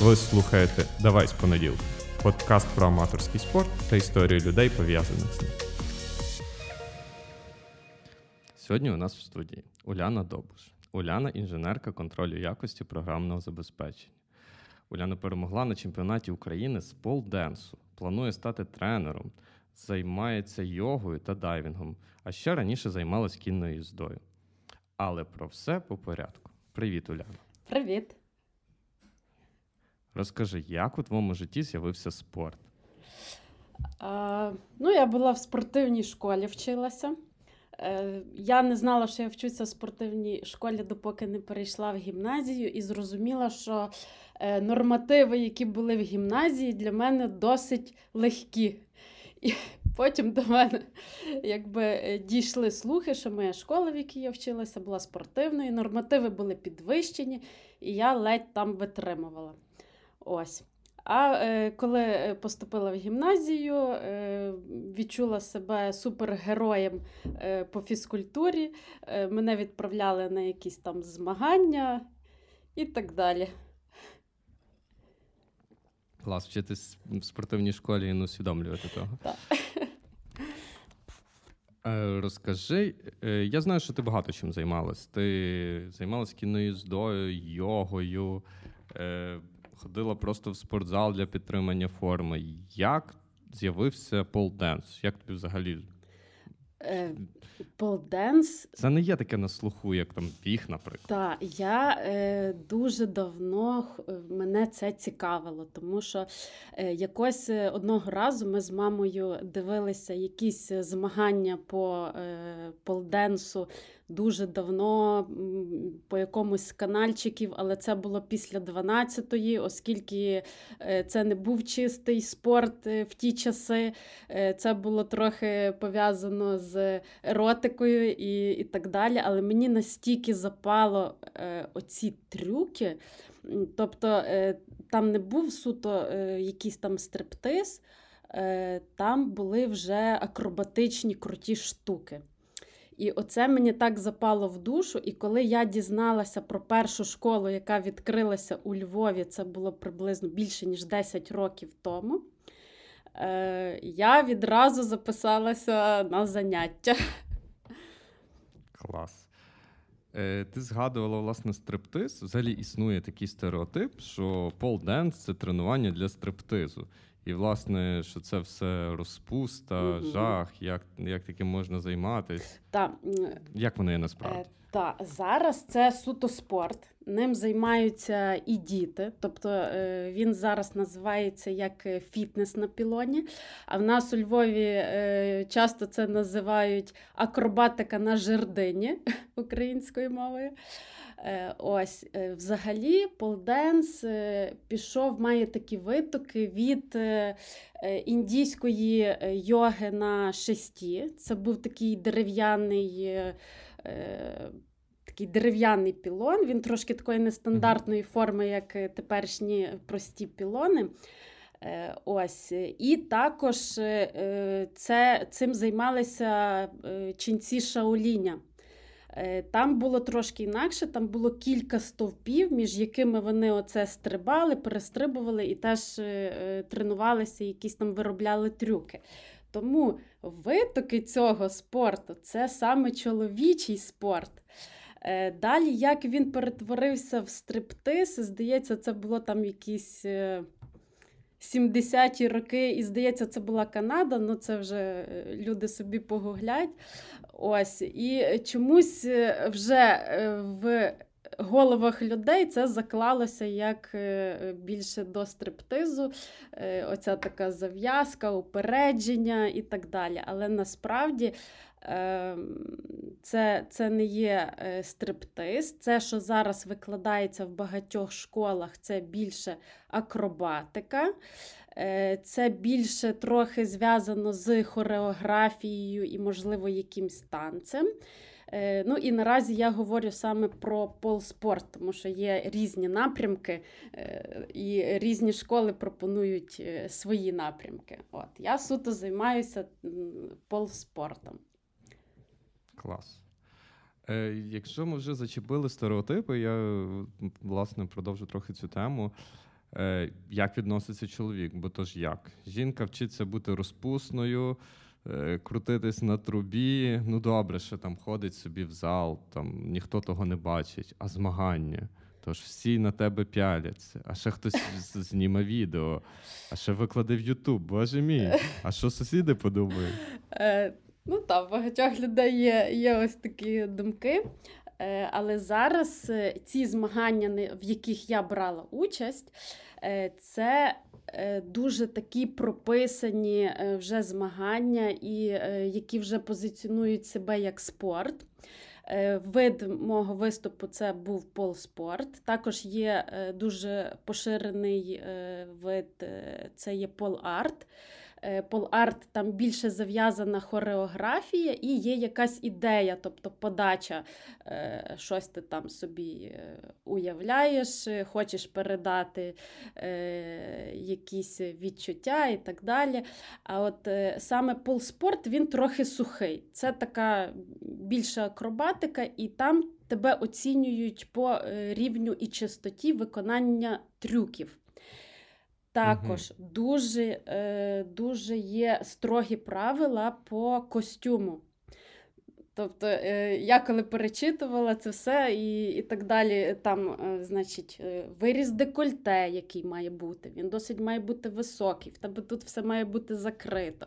Ви слухаєте Давай з понеділка. Подкаст про аматорський спорт та історію людей, пов'язаних з ним. Сьогодні у нас в студії Уляна Добуш. Уляна інженерка контролю якості програмного забезпечення. Уляна перемогла на чемпіонаті України з полденсу. Планує стати тренером, займається йогою та дайвінгом, а ще раніше займалась кінною їздою. Але про все по порядку. Привіт, Уляна. Привіт. Розкажи, як у твоєму житті з'явився спорт? А, ну, я була в спортивній школі вчилася. Е, я не знала, що я вчуся в спортивній школі, допоки не перейшла в гімназію, і зрозуміла, що е, нормативи, які були в гімназії, для мене досить легкі. І потім до мене якби, е, дійшли слухи, що моя школа, в якій я вчилася, була спортивною, нормативи були підвищені, і я ледь там витримувала. Ось. А е, коли е, поступила в гімназію, е, відчула себе супергероєм е, по фізкультурі, е, мене відправляли на якісь там змагання і так далі. Клас, вчитись в спортивній школі і не усвідомлювати того. Так. Е, Розкажи, е, я знаю, що ти багато чим займалась. Ти займалась кінною їздою, йогою, ходила просто в спортзал для підтримання форми. Як з'явився pole dance? Як тобі взагалі? Pole dance Це не є таке на слуху, як там біг, наприклад. Та я е, дуже давно е, мене це цікавило, тому що е, якось е, одного разу ми з мамою дивилися якісь е, змагання по е, pole dance у дуже давно, по якомусь канальчиків, але це було після 12-ї, оскільки е, це не був чистий спорт е, в ті часи. Е, Це було трохи пов'язано з еротикою і, і так далі. Але мені настільки запало оці трюки. Тобто там не був суто якийсь там стриптиз, там були вже акробатичні круті штуки. І оце мені так запало в душу. І коли я дізналася про першу школу, яка відкрилася у Львові, це було приблизно більше ніж 10 років тому. Е, я відразу записалася на заняття. Клас. Е, ти згадувала власне стриптиз. Взагалі існує такий стереотип, що полденс це тренування для стриптизу. І, власне, що це все розпуста, Мгм. жах, як, як таким можна займатися. Та, Як воно є Е, насправді? Та зараз це суто спорт. Ним займаються і діти. Тобто е, він зараз називається як е, фітнес на пілоні. А в нас у Львові е, часто це називають акробатика на жердині українською мовою. Ось, взагалі, полденс пішов, має такі витоки від індійської йоги на шесті. Це був такий дерев'яний. Такий дерев'яний пілон, він трошки такої нестандартної форми, як е, теперішні прості пілони. Е, Ось. І також е, це, цим займалися ченці Шаоліня. Е, Там було трошки інакше, там було кілька стовпів, між якими вони оце стрибали, перестрибували і теж тренувалися, якісь там виробляли трюки. Тому витоки цього спорту це саме чоловічий спорт. Е, Далі, як він перетворився в стриптиз, здається, це було там якісь е, 70-ті роки, і здається, це була Канада, ну це вже е, люди собі погуглять. Ось, і чомусь е, вже е, в головах людей це заклалося як е, більше до стриптизу, е, оця така зав'язка, упередження і так далі. Але насправді е, це, це не є е, стриптиз. Це, що зараз викладається в багатьох школах, це більше акробатика. Е, Це більше трохи зв'язано з хореографією і, можливо, якимсь танцем. Е, Ну і наразі я говорю саме про полспорт, тому що є різні напрямки, і різні школи пропонують свої напрямки. От я суто займаюся полспортом. Клас. Е, якщо ми вже зачепили стереотипи, я власне продовжу трохи цю тему. Е, як відноситься чоловік? Бо то ж як? Жінка вчиться бути розпусною, е, крутитись на трубі. Ну добре, що там ходить собі в зал, там ніхто того не бачить, а змагання. Тож всі на тебе пяляться, а ще хтось зніме відео, а ще викладе в Ютуб. Боже мій, а що сусіди подумають? Ну так, в багатьох людей є, є ось такі думки. Е, але зараз е, ці змагання, в яких я брала участь, е, це дуже такі прописані вже змагання, і які вже позиціонують себе як спорт. Вид мого виступу це був полспорт. Також є дуже поширений вид це є пол-арт. Е, Пол-арт там більше зав'язана хореографія і є якась ідея, тобто подача, е, щось ти там собі е, уявляєш, хочеш передати якісь відчуття і так далі. А от саме полспорт він трохи сухий. Це така більша акробатика, і там тебе оцінюють по рівню і частоті виконання трюків. Також дуже, е, дуже є строгі правила по костюму. Тобто, е, я коли перечитувала це все і, і так далі, там, е, значить, е, виріз декольте, який має бути, він досить має бути високий, в тебе тут все має бути закрито.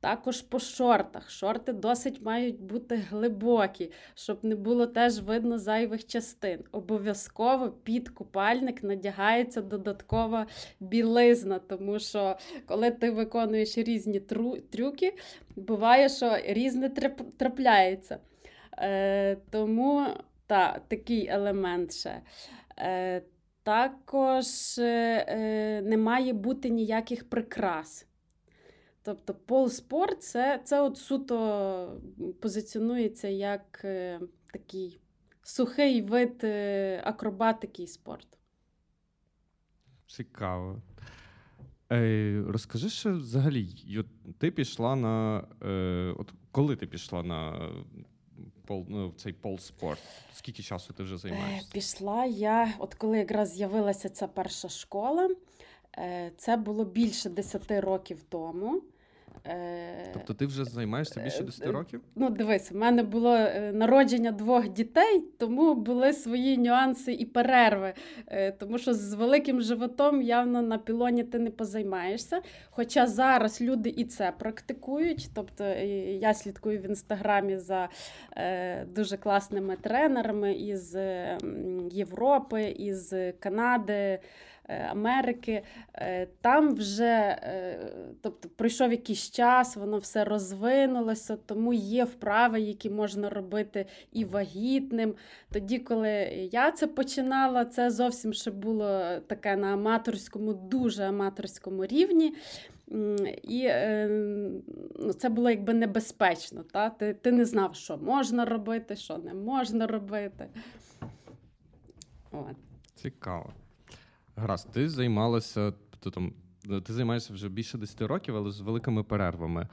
Також по шортах. Шорти досить мають бути глибокі, щоб не було теж видно зайвих частин. Обов'язково під купальник надягається додаткова білизна, тому що коли ти виконуєш різні трюки, буває, що різне трап- трапляється. Е, тому та, такий елемент ще. Е, також е, е, не має бути ніяких прикрас. Тобто полспорт це, це от суто позиціонується як е, такий сухий вид е, акробатики і спорту. Цікаво. Е, розкажи ще взагалі, ти пішла на. Е, от коли ти пішла на пол, ну, цей полспорт? Скільки часу ти вже Е, займаєшся? Пішла я, от коли якраз з'явилася ця перша школа, е, це було більше 10 років тому. Е, Тобто ти вже займаєшся більше е, 10 е, років? Ну, дивись, в мене було е, народження двох дітей, тому були свої нюанси і перерви. Е, Тому що з великим животом явно на пілоні ти не позаймаєшся. Хоча зараз люди і це практикують. Тобто е, я слідкую в інстаграмі за е, дуже класними тренерами із е, Європи, із Канади. Е, Америки, Е, там вже е, тобто, пройшов якийсь час, воно все розвинулося, тому є вправи, які можна робити і вагітним. Тоді, коли я це починала, це зовсім ще було таке на аматорському, дуже аматорському рівні. І ну, це було якби небезпечно. Та? Ти, ти не знав, що можна робити, що не можна робити. От. Цікаво. Гаразд, ти займалася, тобто, там, ти займаєшся вже більше 10 років, але з великими перервами.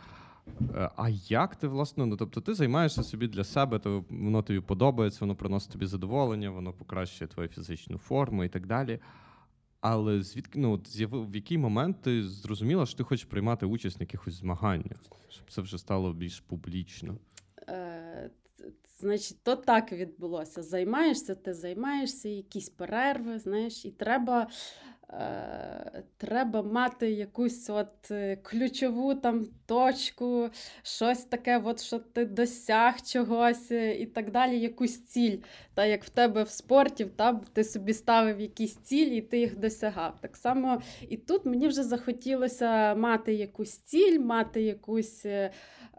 Е, А як ти, власне, ну тобто ти займаєшся собі для себе, то воно тобі подобається, воно приносить тобі задоволення, воно покращує твою фізичну форму і так далі. Але звідки ну, в який момент ти зрозуміла, що ти хочеш приймати участь в якихось змаганнях, щоб це вже стало більш публічно? Значить, то так відбулося. Займаєшся, ти займаєшся, якісь перерви, знаєш, і треба, треба мати якусь от е, ключову там точку, щось таке, от, що ти досяг чогось е, і так далі, якусь ціль. Та як в тебе в спорті, та, ти собі ставив якісь цілі, і ти їх досягав. Так само і тут мені вже захотілося мати якусь ціль, мати якусь. е,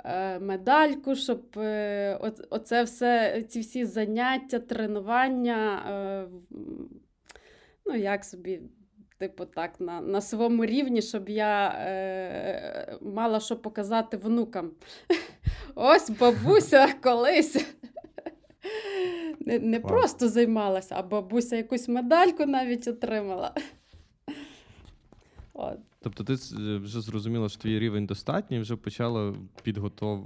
е, медальку, щоб е, оце все, ці всі заняття, тренування, е, ну як собі, типу, так, на, на своєму рівні, щоб я е, мала що показати внукам. Ось бабуся колись. Не, не просто займалася, а бабуся якусь медальку навіть отримала. От. Тобто ти вже зрозуміла, що твій рівень достатній, вже почала підготов...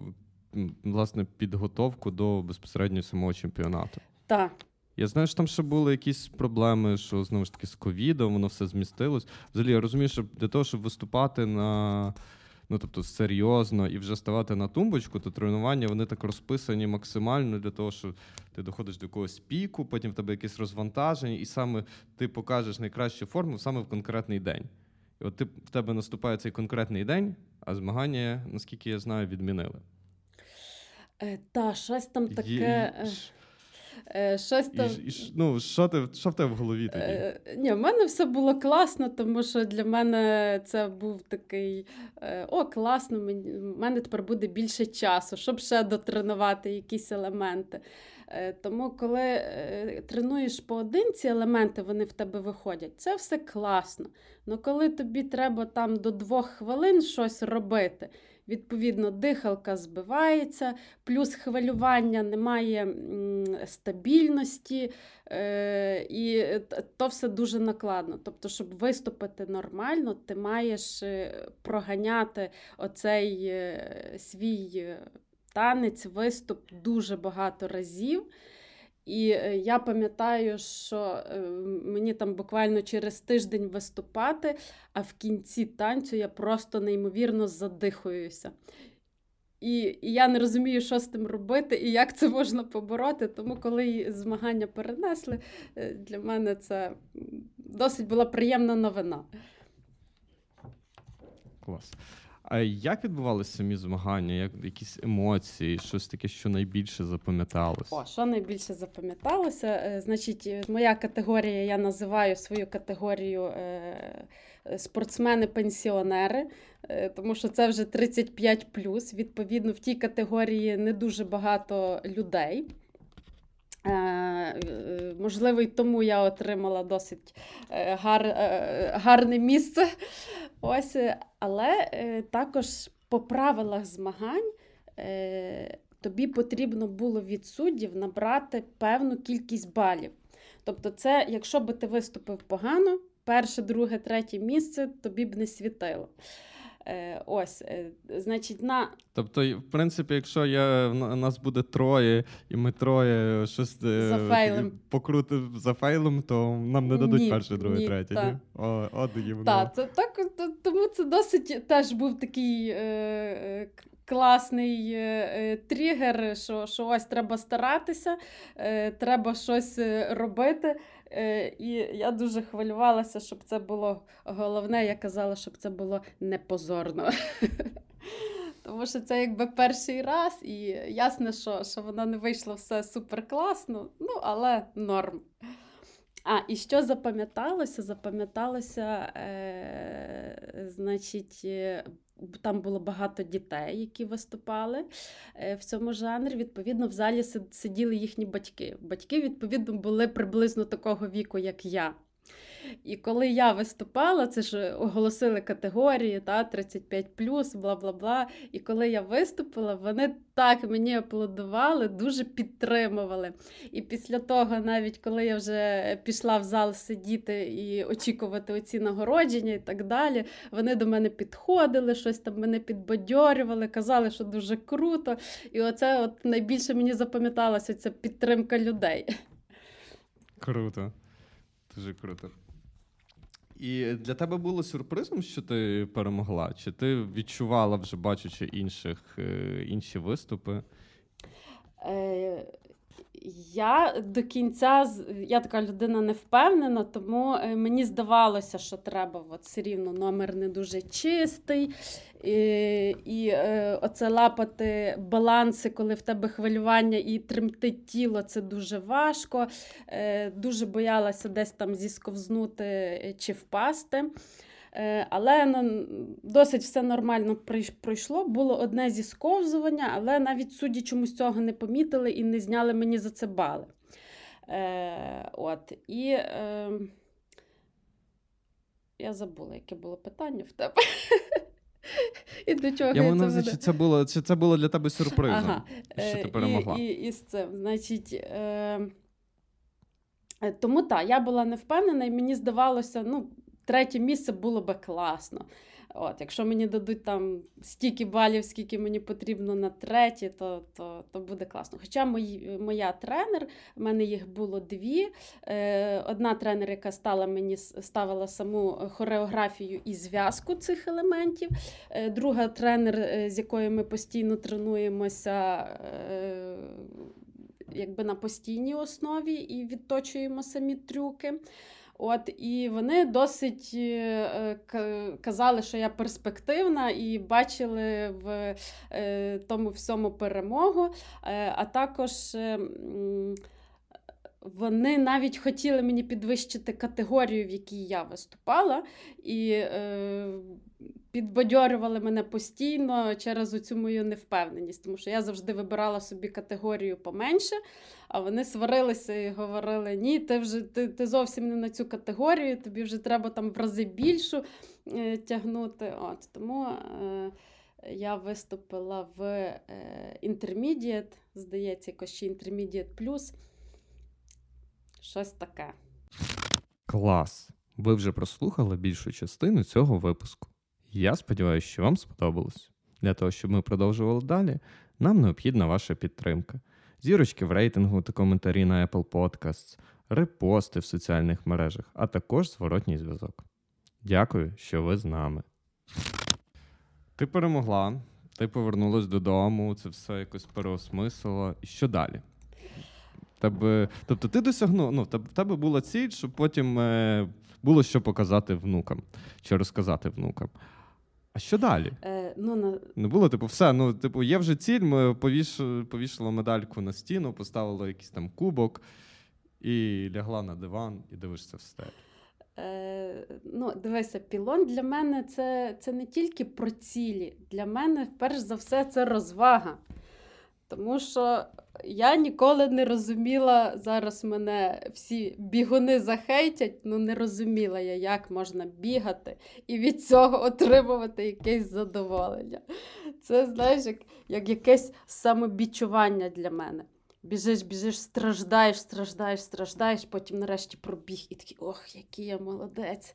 власне, підготовку до безпосередньо самого чемпіонату. Так, Я знаю, що там ще були якісь проблеми, що знову ж таки з ковідом, воно все змістилось. Взагалі, я розумію, що для того, щоб виступати на. Ну, тобто, серйозно і вже ставати на тумбочку, то тренування вони так розписані максимально для того, що ти доходиш до якогось піку, потім в тебе якесь розвантаження, і саме ти покажеш найкращу форму саме в конкретний день. І от ти, в тебе наступає цей конкретний день, а змагання, наскільки я знаю, відмінили. Е, Та, щось там таке. ш- е, Щось там. ж- і, ну, що, ти, що в тебе в голові тоді? Е, Ні, в мене все було класно, тому що для мене це був такий е, о, класно, в мене тепер буде більше часу, щоб ще дотренувати якісь елементи. Е, Тому, коли е, тренуєш поодинці елементи, вони в тебе виходять. Це все класно. Але коли тобі треба там до двох хвилин щось робити, відповідно, дихалка збивається, плюс хвилювання немає стабільності. Е, і то все дуже накладно. Тобто, щоб виступити нормально, ти маєш е, проганяти оцей е, свій танець, виступ дуже багато разів. І е, я пам'ятаю, що е, мені там буквально через тиждень виступати, а в кінці танцю я просто неймовірно задихуюся. І, і я не розумію, що з тим робити і як це можна побороти. Тому, коли змагання перенесли, е, для мене це досить була приємна новина. Клас. А як відбувалися самі змагання? Як, якісь емоції, щось таке, що найбільше запам'яталось? О, що найбільше запам'яталося? Е, Значить, е, моя категорія, я називаю свою категорію е, спортсмени-пенсіонери, тому що це вже 35 Відповідно, в тій категорії не дуже багато людей. Можливо, і тому я отримала досить гар, гарне місце. Ось, е, але е, також по правилах змагань е, тобі потрібно було від суддів набрати певну кількість балів. Тобто, це, якщо би ти виступив погано, перше, друге, третє місце тобі б не світило. Е, ось, е, значить, на Тобто, в принципі, якщо я, нас буде троє, і ми троє щось е, Зафейлим. покрутив за фейлом, то нам не дадуть Ні, перше, друге, ні, третє. та. Ні? О, от їм. Так, це так, то- тому це досить теж був такий е, класний е, е, тригер, що, що ось треба старатися, е, треба щось робити. Е, і я дуже хвилювалася, щоб це було головне. Я казала, щоб це було не позорно. Тому що це якби перший раз, і ясно, що, що воно не вийшло все супер класно, ну, але норм. А, і що запам'яталося? Запам'яталося, е, значить, е, там було багато дітей, які виступали е, в цьому жанрі. Відповідно, в залі си- сиділи їхні батьки. Батьки, відповідно, були приблизно такого віку, як я. І коли я виступала, це ж оголосили категорії, та, 35 бла бла бла. І коли я виступила, вони так мені аплодували, дуже підтримували. І після того, навіть коли я вже пішла в зал сидіти і очікувати оці нагородження і так далі, вони до мене підходили, щось там мене підбадьорювали, казали, що дуже круто. І оце от найбільше мені запам'яталося ця підтримка людей. Круто. Дуже круто. І для тебе було сюрпризом, що ти перемогла? Чи ти відчувала вже бачучи інших, е, інші виступи? Е, я до кінця я така людина не впевнена, тому е, мені здавалося, що треба от, все рівно номер не дуже чистий. І, і е, оце лапати баланси, коли в тебе хвилювання і тремтить тіло, це дуже важко. Е, дуже боялася десь там зісковзнути чи впасти. Е, Але досить все нормально пройшло. Було одне зісковзування, але навіть судді чомусь цього не помітили і не зняли мені за це бали. Е, от. І е, я забула, яке було питання в тебе. І до чого Я маю це чи це було, чи це було для тебе сюрпризом, Ага. що ти перемогла? І, і, і з цим, значить, е, тому так, я була не впевнена, і мені здавалося, ну, третє місце було би класно. От, Якщо мені дадуть там стільки балів, скільки мені потрібно на треті, то то, то буде класно. Хоча мої, моя тренер, в мене їх було дві. Е, Одна тренер, яка стала мені ставила саму хореографію і зв'язку цих елементів. Е, Друга тренер, е, з якою ми постійно тренуємося. Е, Якби на постійній основі і відточуємо самі трюки. От І вони досить е, казали, що я перспективна, і бачили в е, тому всьому перемогу. Е, а також вони навіть хотіли мені підвищити категорію, в якій я виступала, і е, підбадьорювали мене постійно через оцю мою невпевненість, тому що я завжди вибирала собі категорію поменше, а вони сварилися і говорили: ні, ти вже ти, ти зовсім не на цю категорію, тобі вже треба там в рази більшу е, тягнути. От, Тому е, я виступила в е, Intermediate, здається, якось ще Intermediate Plus. Щось таке. Клас! Ви вже прослухали більшу частину цього випуску. Я сподіваюся, що вам сподобалось. Для того, щоб ми продовжували далі, нам необхідна ваша підтримка. Зірочки в рейтингу та коментарі на Apple Podcasts, репости в соціальних мережах, а також зворотній зв'язок. Дякую, що ви з нами. Ти перемогла, ти повернулась додому, це все якось переосмислило. І що далі? Тебе, Тобто ти досягнув, ну, в тебе була ціль, щоб потім е, було що показати внукам чи розказати внукам. А що далі? Е, ну, на... Не було, типу, все. Ну, типу, є вже ціль, ми повіш... повішали медальку на стіну, поставили якийсь там кубок і лягла на диван і дивишся в стель. Е, ну, Дивися, пілон для мене це, це не тільки про цілі. Для мене, перш за все, це розвага. Тому що я ніколи не розуміла, зараз мене всі бігуни захейтять, ну не розуміла я, як можна бігати і від цього отримувати якесь задоволення. Це, знаєш, як, як якесь самобічування для мене. Біжиш, біжиш, страждаєш, страждаєш, страждаєш, потім нарешті пробіг і такий, ох, який я молодець.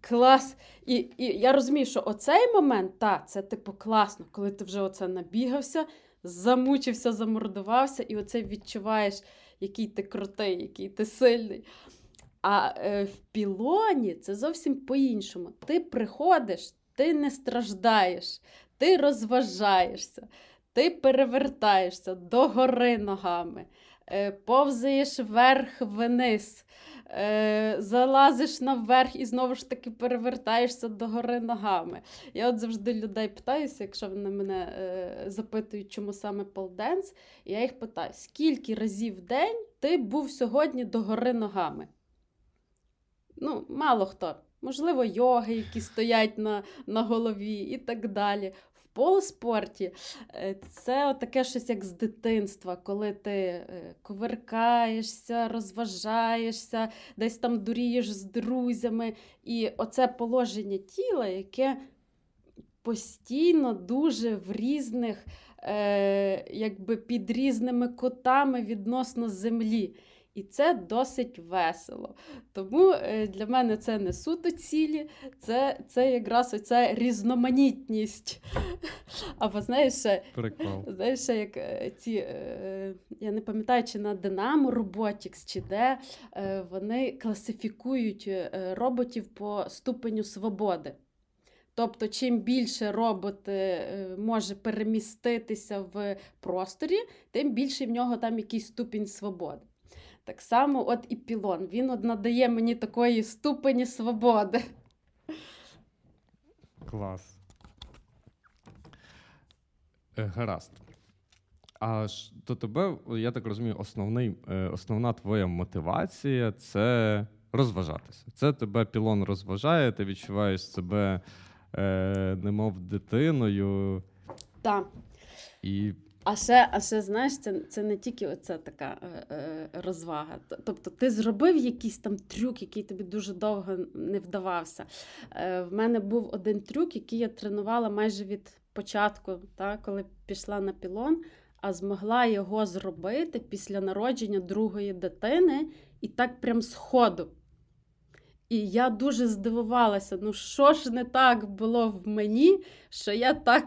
Клас. І і я розумію, що оцей момент, та, це типу класно, коли ти вже оце набігався замучився, замордувався, і оце відчуваєш, який ти крутий, який ти сильний. А е, в пілоні це зовсім по-іншому. Ти приходиш, ти не страждаєш, ти розважаєшся, ти перевертаєшся догори ногами, повзаєш вверх-вниз. Е, залазиш наверх і знову ж таки перевертаєшся догори ногами. Я от завжди людей питаюся, якщо вони мене е, запитують, чому саме полденс, я їх питаю, скільки разів в день ти був сьогодні догори ногами? Ну, мало хто. Можливо, йоги, які стоять на на голові, і так далі полспорті е, це таке щось як з дитинства, коли ти е, коверкаєшся, розважаєшся, десь там дурієш з друзями. І оце положення тіла, яке постійно дуже в різних, е, якби під різними котами відносно землі. І це досить весело. Тому е, для мене це не суто цілі, це це якраз оця різноманітність. Або знаєш, знаєш, як е, ці, е, я не пам'ятаю, чи на Dynamo Robotics, чи де вони класифікують роботів по ступеню свободи. Тобто, чим більше робот може переміститися в просторі, тим більше в нього там якийсь ступінь свободи. Так само, от і пілон. Він от надає мені такої ступені свободи. Клас. Е, гаразд. А до тебе, я так розумію, основний, е, основна твоя мотивація це розважатися. Це тебе пілон розважає, ти відчуваєш себе е, немов дитиною. Так. І а ще, а ще знаєш, це це не тільки оця така е, е, розвага. Тобто ти зробив якийсь там трюк, який тобі дуже довго не вдавався. Е, В мене був один трюк, який я тренувала майже від початку, та, коли пішла на пілон, а змогла його зробити після народження другої дитини і так прям з ходу. І я дуже здивувалася, ну що ж не так було в мені, що я так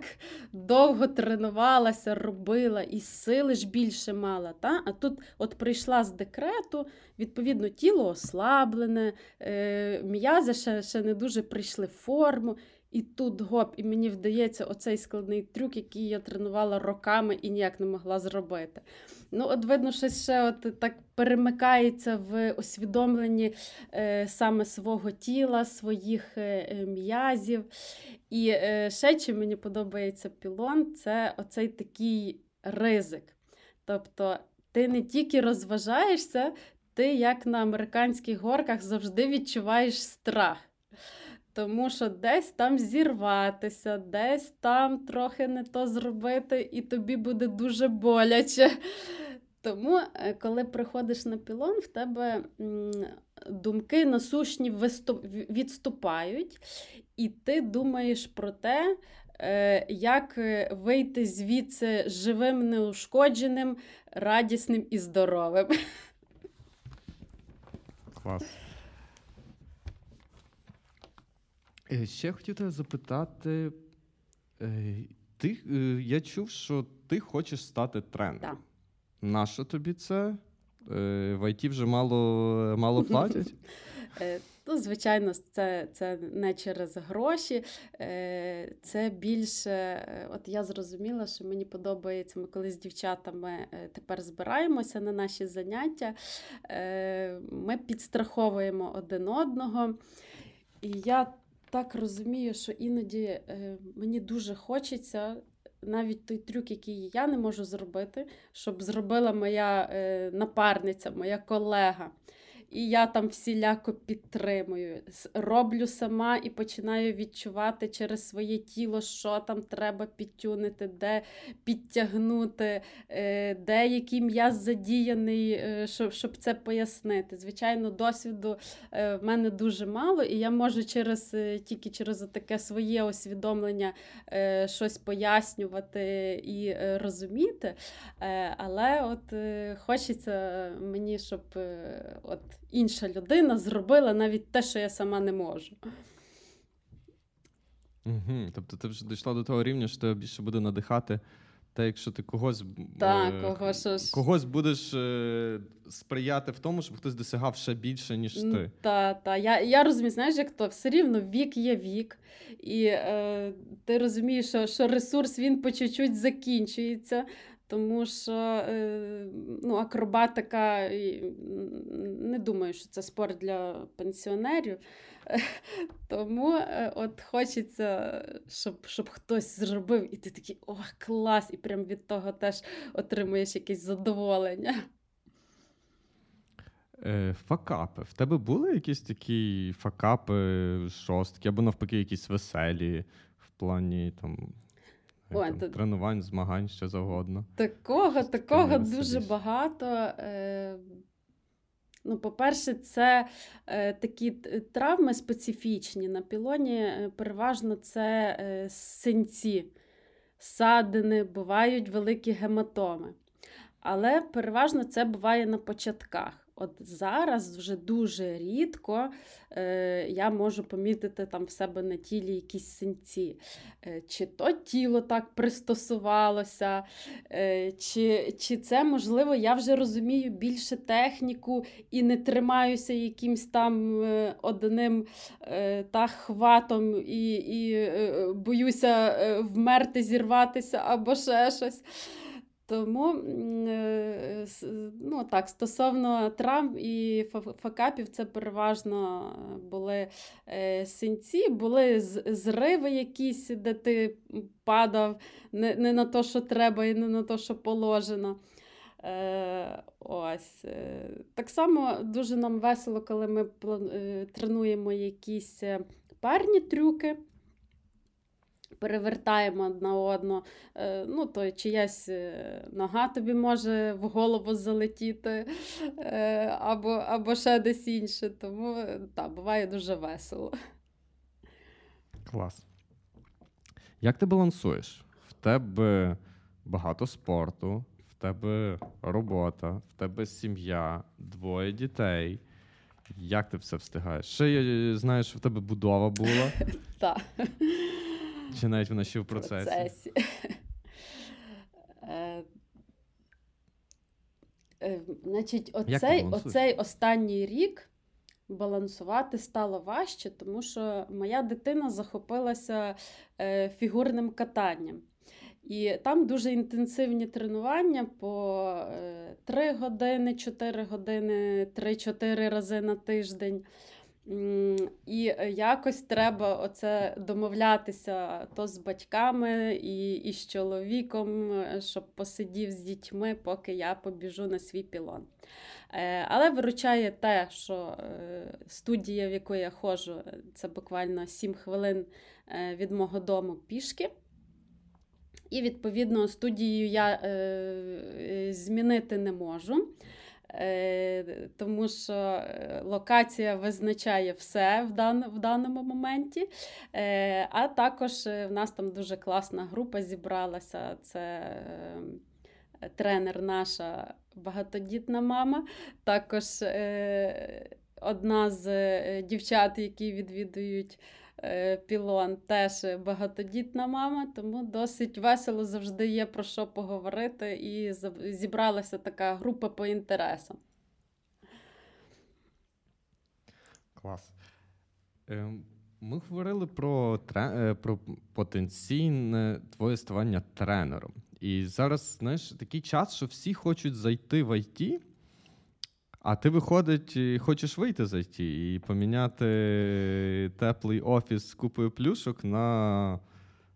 довго тренувалася, робила і сили ж більше мала. Та? А тут от прийшла з декрету, відповідно, тіло ослаблене, е, м'язи ще, ще не дуже прийшли в форму. І тут гоп, і мені вдається оцей складний трюк, який я тренувала роками і ніяк не могла зробити. Ну, от видно, щось ще от так перемикається в усвідомленні е, саме свого тіла, своїх е, е м'язів. І е, ще чим мені подобається пілон, це оцей такий ризик. Тобто ти не тільки розважаєшся, ти, як на американських горках, завжди відчуваєш страх. Тому що десь там зірватися, десь там трохи не то зробити, і тобі буде дуже боляче. Тому, е, коли приходиш на пілон, в тебе думки насущні відступають, і ти думаєш про те, е, як е, вийти звідси живим, неушкодженим, радісним і здоровим. Клас. Ще хотів тебе запитати. Ти, Я чув, що ти хочеш стати тренером. Нащо тобі це? Е, в ІТ вже мало мало платять? Е, ну, Звичайно, це це не через гроші. Е, це більше, от я зрозуміла, що мені подобається, ми коли з дівчатами тепер збираємося на наші заняття, ми підстраховуємо один одного. І я так розумію, що іноді мені дуже хочеться навіть той трюк, який я не можу зробити, щоб зробила моя е, напарниця, моя колега. І я там всіляко підтримую. Роблю сама і починаю відчувати через своє тіло, що там треба підтюнити, де підтягнути, е, де який м'яз задіяний, е, щоб це пояснити. Звичайно, досвіду е, в мене дуже мало, і я можу через тільки через таке своє усвідомлення щось пояснювати і розуміти. Але от хочеться мені, щоб от інша людина зробила навіть те, що я сама не можу. Угу. Тобто ти вже дійшла до того рівня, що тебе більше буде надихати. Те, якщо ти когось так, е, кого ж... когось будеш е, сприяти в тому, щоб хтось досягав ще більше, ніж ти. Так, так. Я я розумію, знаєш, як то все рівно вік є вік, і е, ти розумієш, що що ресурс він по чуть-чуть закінчується. Тому що е, ну, акробатика, не думаю, що це спорт для пенсіонерів. Тому е, от хочеться, щоб щоб хтось зробив, і ти такий ох, клас! І прям від того теж отримуєш якесь задоволення. Е, факапи. В тебе були якісь такі факапи жорсткі, або навпаки, якісь веселі в плані там. Ой, там, Тренувань, змагань що завгодно. Такого такого дуже багато. Е, Ну, По-перше, це е, такі травми специфічні. На пілоні е, переважно це е, синці, садини, бувають великі гематоми. Але переважно це буває на початках. От зараз вже дуже рідко е, я можу помітити там в себе на тілі якісь синці. Е, Чи то тіло так пристосувалося, е, чи чи це, можливо, я вже розумію більше техніку і не тримаюся якимсь там е, одним е, та хватом і і е, боюся е, вмерти, зірватися або ще щось. Тому е, ну, так, стосовно травм і факапів, це переважно були е, синці, були зриви якісь, де ти падав не не на те, що треба, і не на те, що положено. Е, ось. Так само дуже нам весело, коли ми тренуємо якісь парні трюки перевертаємо одна одну, е, ну, то чиясь е, нога тобі може в голову залетіти, е, або або ще десь інше. Тому так, буває дуже весело. Клас. Як ти балансуєш? В тебе багато спорту, в тебе робота, в тебе сім'я, двоє дітей. Як ти все встигаєш? Ще я знаю, що в тебе будова була, Так. Чи навіть вона ще в процесі. процесі. Е, е, Значить, оцей, оцей останній рік балансувати стало важче, тому що моя дитина захопилася е, фігурним катанням. І там дуже інтенсивні тренування по е, 3 години, 4 години, 3-4 рази на тиждень. І е, якось треба оце домовлятися то з батьками і, і з чоловіком, е, щоб посидів з дітьми, поки я побіжу на свій пілон. Е, Але виручає те, що студія, в яку я ходжу, це буквально 7 хвилин від мого дому пішки. І, відповідно, студію я змінити не можу. Е, тому що е, локація визначає все в, дан, в даному моменті. Е, а також в нас там дуже класна група зібралася. Це тренер наша багатодітна мама. Також одна з е, дівчат, які відвідують е, пілон, теж багатодітна мама, тому досить весело завжди є про що поговорити, і зібралася така група по інтересам. Клас. Ем, Ми говорили про, е, про потенційне твоє ставання тренером. І зараз, знаєш, такий час, що всі хочуть зайти в IT, а ти, виходить, хочеш вийти з IT і поміняти теплий офіс з купою плюшок на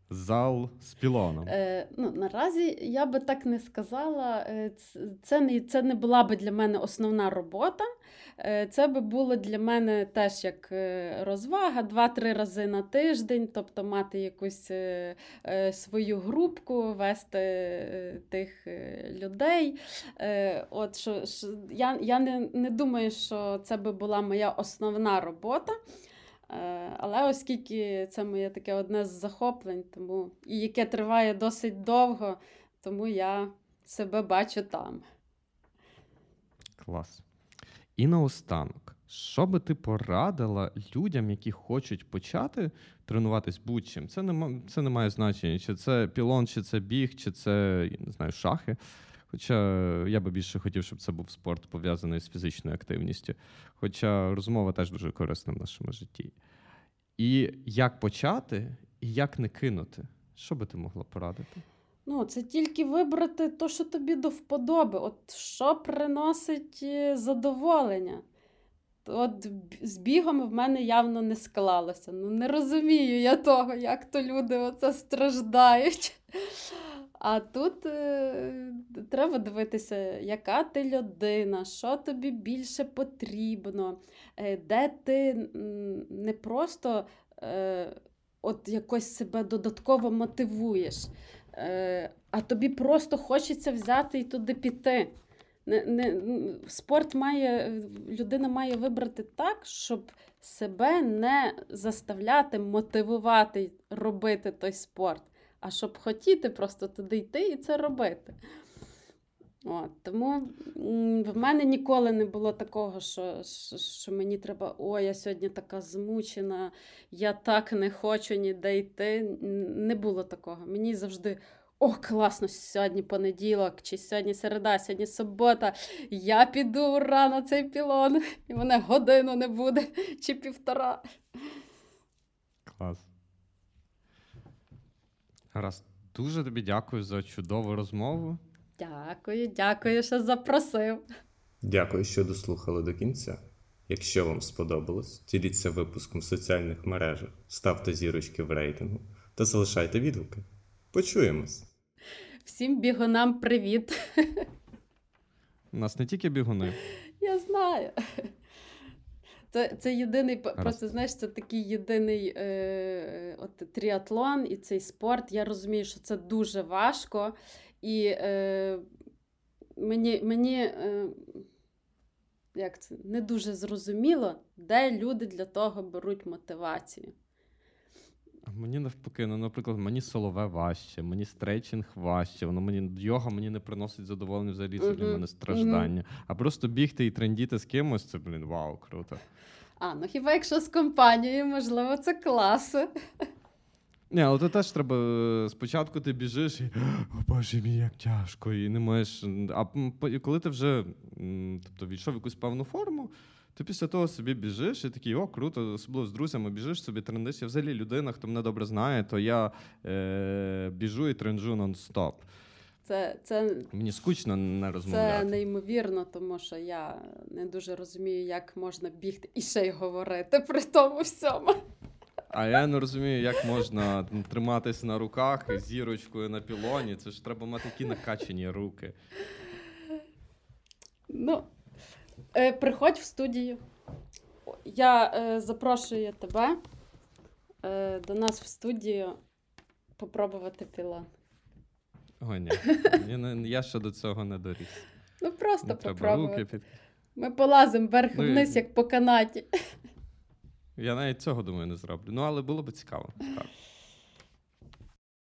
зал з пілоном. Е, ну, наразі я би так не сказала. Це, Це не, це не була би для мене основна робота. Е, Це би було для мене теж як е, розвага два-три рази на тиждень, тобто мати якусь е, свою групку, вести тих людей. От що, що я, я не, не думаю, що це би була моя основна робота. Але оскільки це моє таке одне з захоплень, тому і яке триває досить довго, тому я себе бачу там. Клас. І наостанок, що би ти порадила людям, які хочуть почати тренуватись будь-чим? Це не, ма- це не має значення, чи це пілон, чи це біг, чи це я не знаю, шахи. Хоча я би більше хотів, щоб це був спорт пов'язаний з фізичною активністю. Хоча розмова теж дуже корисна в нашому житті. І як почати, і як не кинути? Що би ти могла порадити? Ну, це тільки вибрати то, що тобі до вподоби. От що приносить е, задоволення. От з бігом в мене явно не склалося. Ну, не розумію я того, як то люди оце страждають. А тут е, треба дивитися, яка ти людина, що тобі більше потрібно, е, де ти не просто е, от якось себе додатково мотивуєш, а тобі просто хочеться взяти і туди піти. Не, не, спорт має, людина має вибрати так, щоб себе не заставляти, мотивувати робити той спорт, а щоб хотіти просто туди йти і це робити. От, тому в мене ніколи не було такого, що, що, мені треба, ой, я сьогодні така змучена, я так не хочу ніде йти. Не було такого. Мені завжди. О, класно, сьогодні понеділок, чи сьогодні середа, сьогодні субота. Я піду ура на цей пілон, і мене годину не буде, чи півтора. Клас. Гаразд. Дуже тобі дякую за чудову розмову. Дякую, дякую, що запросив. Дякую, що дослухали до кінця. Якщо вам сподобалось, діліться випуском в соціальних мережах, ставте зірочки в рейтингу та залишайте відгуки. Почуємось! Всім бігунам привіт. У нас не тільки бігуни. Я знаю. Це, це єдиний, Гаразд. просто знаєш, це такий єдиний е, от, тріатлон і цей спорт. Я розумію, що це дуже важко. І е, мені, мені е, як це, не дуже зрозуміло, де люди для того беруть мотивацію. Мені навпаки, ну, наприклад, мені солове важче, мені стрейчинг важче, воно мені йога мені не приносить задоволення взагалі, це для мене страждання. А просто бігти і трендіти з кимось, це, блін, вау, круто. А, ну хіба якщо з компанією, можливо, це клас. Ні, але то теж треба. е, Спочатку ти біжиш і о боже мій, як тяжко, і не маєш. А коли ти вже тобто, війшов в якусь певну форму, ти після того собі біжиш і такий, о, круто, особливо з друзями, біжиш собі, трендиш. Я взагалі людина, хто мене добре знає, то я е, біжу і тренджу нон-стоп. Це, це, Мені скучно не розмовляти. це неймовірно, тому що я не дуже розумію, як можна бігти і ще й говорити при тому всьому. А я не розумію, як можна триматися на руках зірочкою на пілоні. Це ж треба мати такі накачані руки. Ну, е, приходь в студію. Я е, запрошую тебе е, до нас в студію попробувати пілон. О, ні. Я, не- я ще до цього не доріс. Ну просто Не треба попробувати. руки під. Ми полазимо вверх Ну, і- вниз, як по канаті. Я навіть цього думаю не зроблю. Ну, але було б цікаво. Так.